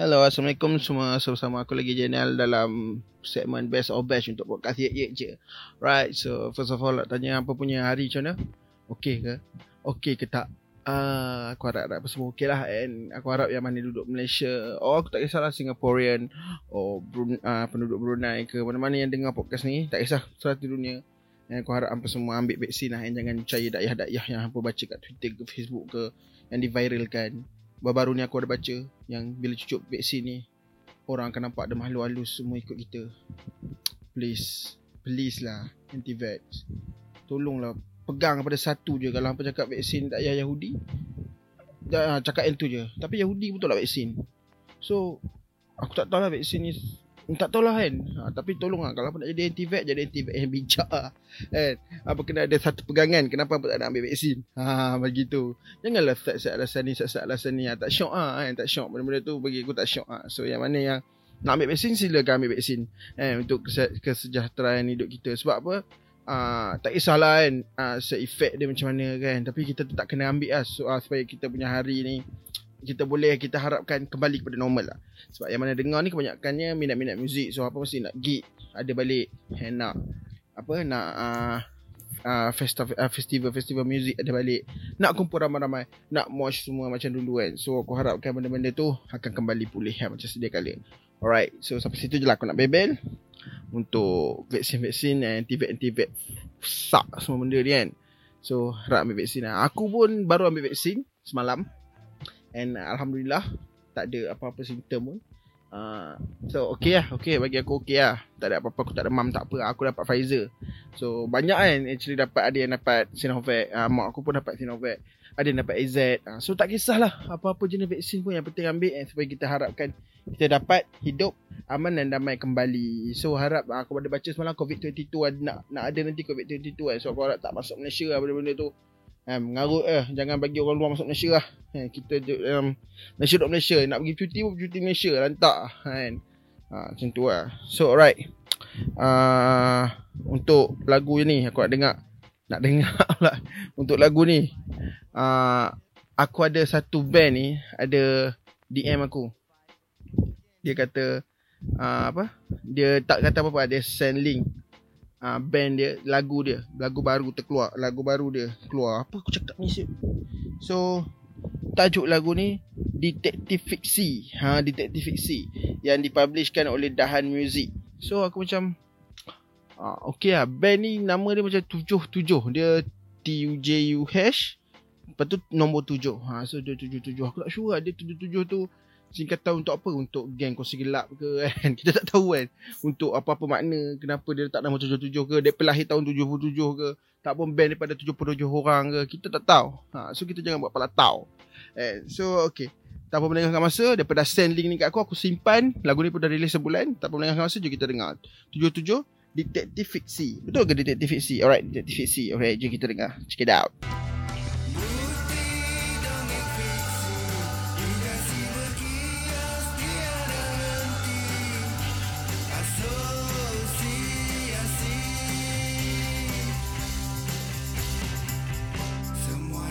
Hello, Assalamualaikum semua. So, sama aku lagi Jenel dalam segmen Best of Best untuk podcast Yek Yek je. Right, so first of all nak tanya apa punya hari macam mana? Okay ke? Okay ke tak? Uh, aku harap harap semua okay lah And aku harap yang mana duduk Malaysia Oh aku tak kisahlah Singaporean Oh Brun uh, penduduk Brunei ke Mana-mana yang dengar podcast ni Tak kisah Serata dunia And aku harap hampa semua ambil vaksin lah And jangan percaya dakyah-dakyah yang hampa baca kat Twitter ke Facebook ke Yang diviralkan Baru-baru ni aku ada baca Yang bila cucuk vaksin ni Orang akan nampak ada makhluk halus semua ikut kita. Please Please lah Anti-vax. Tolonglah pegang pada satu je. Kalau hampa cakap vaksin tak payah Yahudi dah cakap yang tu je. Tapi Yahudi betul lah vaksin. So aku tak tahu lah vaksin ni tahu lah kan. Ha, tapi tolong lah kalau nak jadi anti-vax jadi anti-vax yang bijak lah. Kan? Apa kena ada satu pegangan kenapa apa tak nak ambil vaksin? Ha, begitu. Janganlah set-set alasan ni set-set alasan ni. Ha, tak syok lah kan? Tak syok. Benda-benda tu bagi aku tak syok lah. So yang mana yang nak ambil vaksin silakan ambil vaksin. Eh, untuk kesejahteraan hidup kita. Sebab apa? Uh, tak kisahlah kan uh, se-effect dia macam mana kan. Tapi kita tetap kena ambil lah so, uh, supaya kita punya hari ni kita boleh kita harapkan kembali kepada normal lah sebab yang mana dengar ni kebanyakannya minat-minat muzik so apa mesti nak gig ada balik nak apa nak uh, uh, festival uh, festival festival muzik ada balik nak kumpul ramai-ramai nak mosh semua macam dulu kan so aku harapkan benda-benda tu akan kembali pulih lah, macam sedia kala alright so sampai situ je lah aku nak bebel untuk vaksin-vaksin dan anti-vax sak semua benda ni kan. So harap ambil vaksin lah. Aku pun baru ambil vaksin semalam. And Alhamdulillah tak ada apa-apa simptom pun. Uh, so okay lah okay, Bagi aku okay lah. Tak ada apa-apa Aku tak demam tak apa Aku dapat Pfizer. So banyak kan Actually dapat Ada yang dapat Sinovac. Uh, Mak aku pun dapat Sinovac. Ada yang dapat AZ uh, So tak kisahlah Apa-apa jenis vaksin pun Yang penting ambil eh, Supaya kita harapkan Kita dapat Hidup Aman dan damai kembali. So harap Aku ada baca semalam COVID-22 ada, nak, nak ada nanti COVID-22 kan. So aku harap tak masuk Malaysia lah Benda-benda tu Eh, mengarut eh. Jangan bagi orang luar masuk Malaysia lah. Eh, kita um, Malaysia duduk Malaysia. Nak pergi cuti pun cuti Malaysia. Lantak kan. Ha, macam tu lah. So alright. Uh, untuk lagu ni aku nak dengar. Nak dengar lah. Untuk lagu ni. Uh, aku ada satu band ni. Ada DM aku. Dia kata. Uh, apa? Dia tak kata apa-apa. Dia send link uh, band dia lagu dia lagu baru terkeluar lagu baru dia keluar. Apa aku cakap ni sih so tajuk lagu ni detektif fiksi ha detektif fiksi yang dipublishkan oleh Dahan Music. So aku macam uh, okey lah. Band ni nama dia macam tujuh tujuh dia T U J U H Lepas tu nombor tujuh. Ha, So dia tujuh tujuh Aku tak sure lah dia tujuh tujuh singkatan untuk apa? Untuk geng kongsi gelap ke kan? Kita tak tahu kan? Untuk apa-apa makna kenapa dia letak nama 77 ke dia pelahir tahun 77 ke tak pun band daripada 77 orang ke kita tak tahu. Ha, so kita jangan buat pala tahu eh, so okay. Tak melengahkan masa daripada send link ni kat aku aku simpan. Lagu ni pun dah release sebulan tak melengahkan masa jom kita dengar. 77 Detektif Fiksi. Betul ke Detektif Fiksi? Alright, Detektif Fiksi. Alright, jom kita dengar. Check it out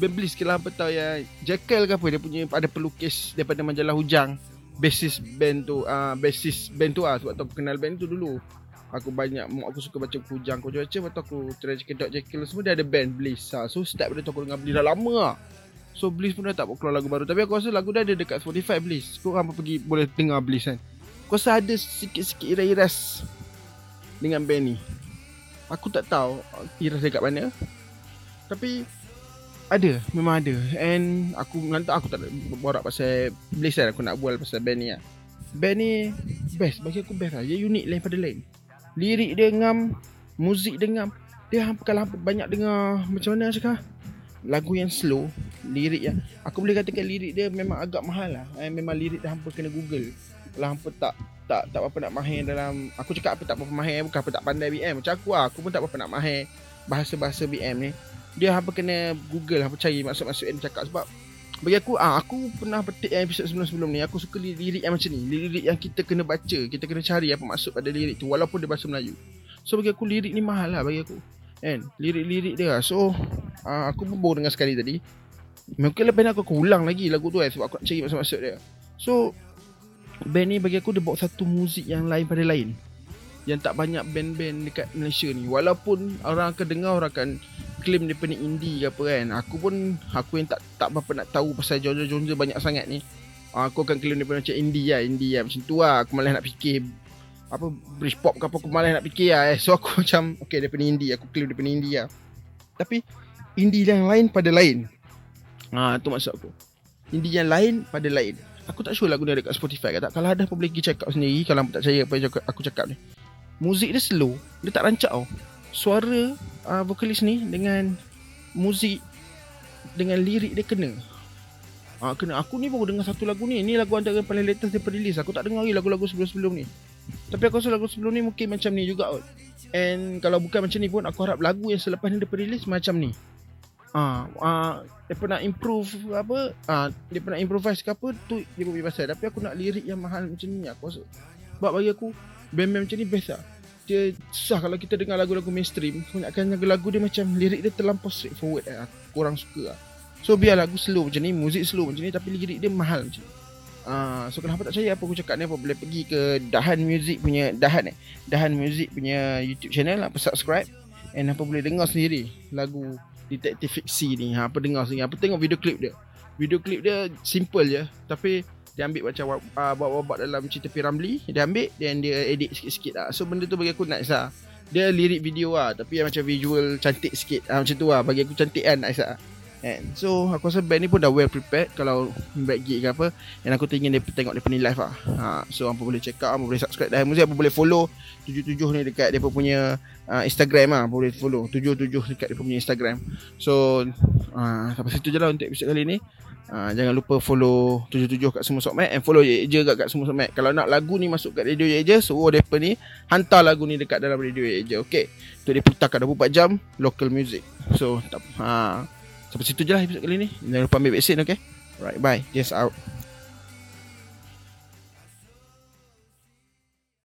Band Bliss Kalau apa tahu yang Jekyll ke apa Dia punya ada pelukis Daripada majalah Hujang. Basis band tu uh, Basis band tu ah Sebab tu aku kenal band tu dulu. Aku banyak Aku suka baca Hujang. Aku baca Lepas tu aku Try Jekyll Jekyll Semua dia ada band Bliss. Ha. So start pada tu aku dengar Bliss dah lama lah. So Bliss pun dah tak keluar lagu baru. Tapi aku rasa lagu dah ada dekat Spotify Bliss. Korang apa pergi boleh dengar Bliss kan. Aku rasa ada sikit-sikit iras-iras Dengan band ni. Aku tak tahu iras dekat mana. Tapi Ada, memang ada. And aku nanti aku tak nak borak pasal Bliss kan Aku nak bual pasal band ni lah. Band ni best, bagi aku best lah. Dia unik lain pada lain. Lirik dia ngam Muzik dia ngam. Dia hampir hampir banyak dengar Macam mana cakap? Lagu yang slow lirik yang aku boleh katakan lirik dia memang agak mahal lah. Eh, memang lirik dia hampa kena google. Kalau hampa tak tak tak apa nak mahir dalam aku cakap apa tak apa mahir bukan apa tak pandai BM macam aku lah aku pun tak apa nak mahir bahasa-bahasa BM ni dia apa kena google apa cari maksud-maksud yang cakap. Sebab bagi aku ah aku pernah petik yang episod sebelum-sebelum ni. Aku suka lirik yang macam ni. Lirik yang kita kena baca kita kena cari apa maksud pada lirik tu walaupun dia bahasa Melayu. So bagi aku lirik ni mahal lah bagi aku. Kan? Lirik-lirik dia lah. so ah, aku pun baru dengar sekali tadi. Mungkin lepas ni aku, aku ulang lagi lagu tu eh sebab aku nak cari maksud-maksud dia. So band ni bagi aku dia bawa satu muzik yang lain pada lain. Yang tak banyak band-band dekat Malaysia ni. Walaupun orang akan dengar orang akan claim ni indie ke apa kan. Aku pun aku yang tak tak apa nak tahu pasal genre-genre banyak sangat ni. Aku akan claim dia macam indie lah indie lah. Macam tu lah aku malah nak fikir apa British pop ke apa aku malah nak fikir lah. Eh. so aku macam okay ni indie aku claim ni indie lah. Tapi indie yang lain pada lain. Ha tu maksud aku. Indie yang lain pada lain. Aku tak sure lagu ni ada kat Spotify ke tak. Kalau ada pun boleh pergi check out sendiri. Kalau tak percaya apa yang aku cakap ni. Muzik dia slow dia tak rancak tau. Suara uh, vokalis ni dengan muzik dengan lirik dia kena Ah kena aku ni baru dengar satu lagu ni. Ni lagu antara yang paling latest daripada release. Aku tak dengar lagi lagu-lagu sebelum-sebelum ni. Tapi aku rasa lagu sebelum ni mungkin macam ni juga kot. And kalau bukan macam ni pun aku harap lagu yang selepas ni daripada release macam ni. Ah, ah dia pernah improve apa? Ah dia pernah improvise ke apa tu dia pun pasal. Tapi aku nak lirik yang mahal macam ni aku rasa. Sebab bagi aku band-band macam ni best lah dia susah kalau kita dengar lagu-lagu mainstream kebanyakan lagu-lagu dia macam lirik dia terlampau straightforward aku kurang suka lah. so biar lagu slow macam ni muzik slow macam ni tapi lirik dia mahal macam ni. Uh, so kenapa tak percaya apa aku cakap ni apa boleh pergi ke Dahan Music punya Dahan eh? Dahan Music punya YouTube channel apa subscribe. And apa boleh dengar sendiri lagu detektif fiksi ni. Ha, apa dengar sendiri. Apa tengok video klip dia. Video klip dia simple je tapi dia ambil macam buat-buat dalam cerita Piramli dia ambil dan dia edit sikit-sikit lah. So benda tu bagi aku nice lah. Dia lirik video lah tapi yang macam visual cantik sikit. Uh, macam tu lah. Bagi aku cantik kan nice lah And so aku rasa band ni pun dah well prepared kalau back gig ke apa dan aku ingin dia tengok dia punya live lah ha, so apa boleh check out apa boleh subscribe dah muzik apa boleh follow 77 ni dekat dia punya uh, Instagram lah boleh follow 77 dekat dia punya Instagram so uh, sampai situ je lah untuk episode kali ni Uh, jangan lupa follow 77 kat semua sokmat and follow je kat, kat semua sokmat. Kalau nak lagu ni masuk kat radio je suruh depa ni hantar lagu ni dekat dalam radio je. Okey. Untuk dia putar kat 24 jam local music. So, tak, ha. Sampai situ je lah episode kali ni. Jangan lupa ambil vaksin, okey? Right, bye. Yes, out.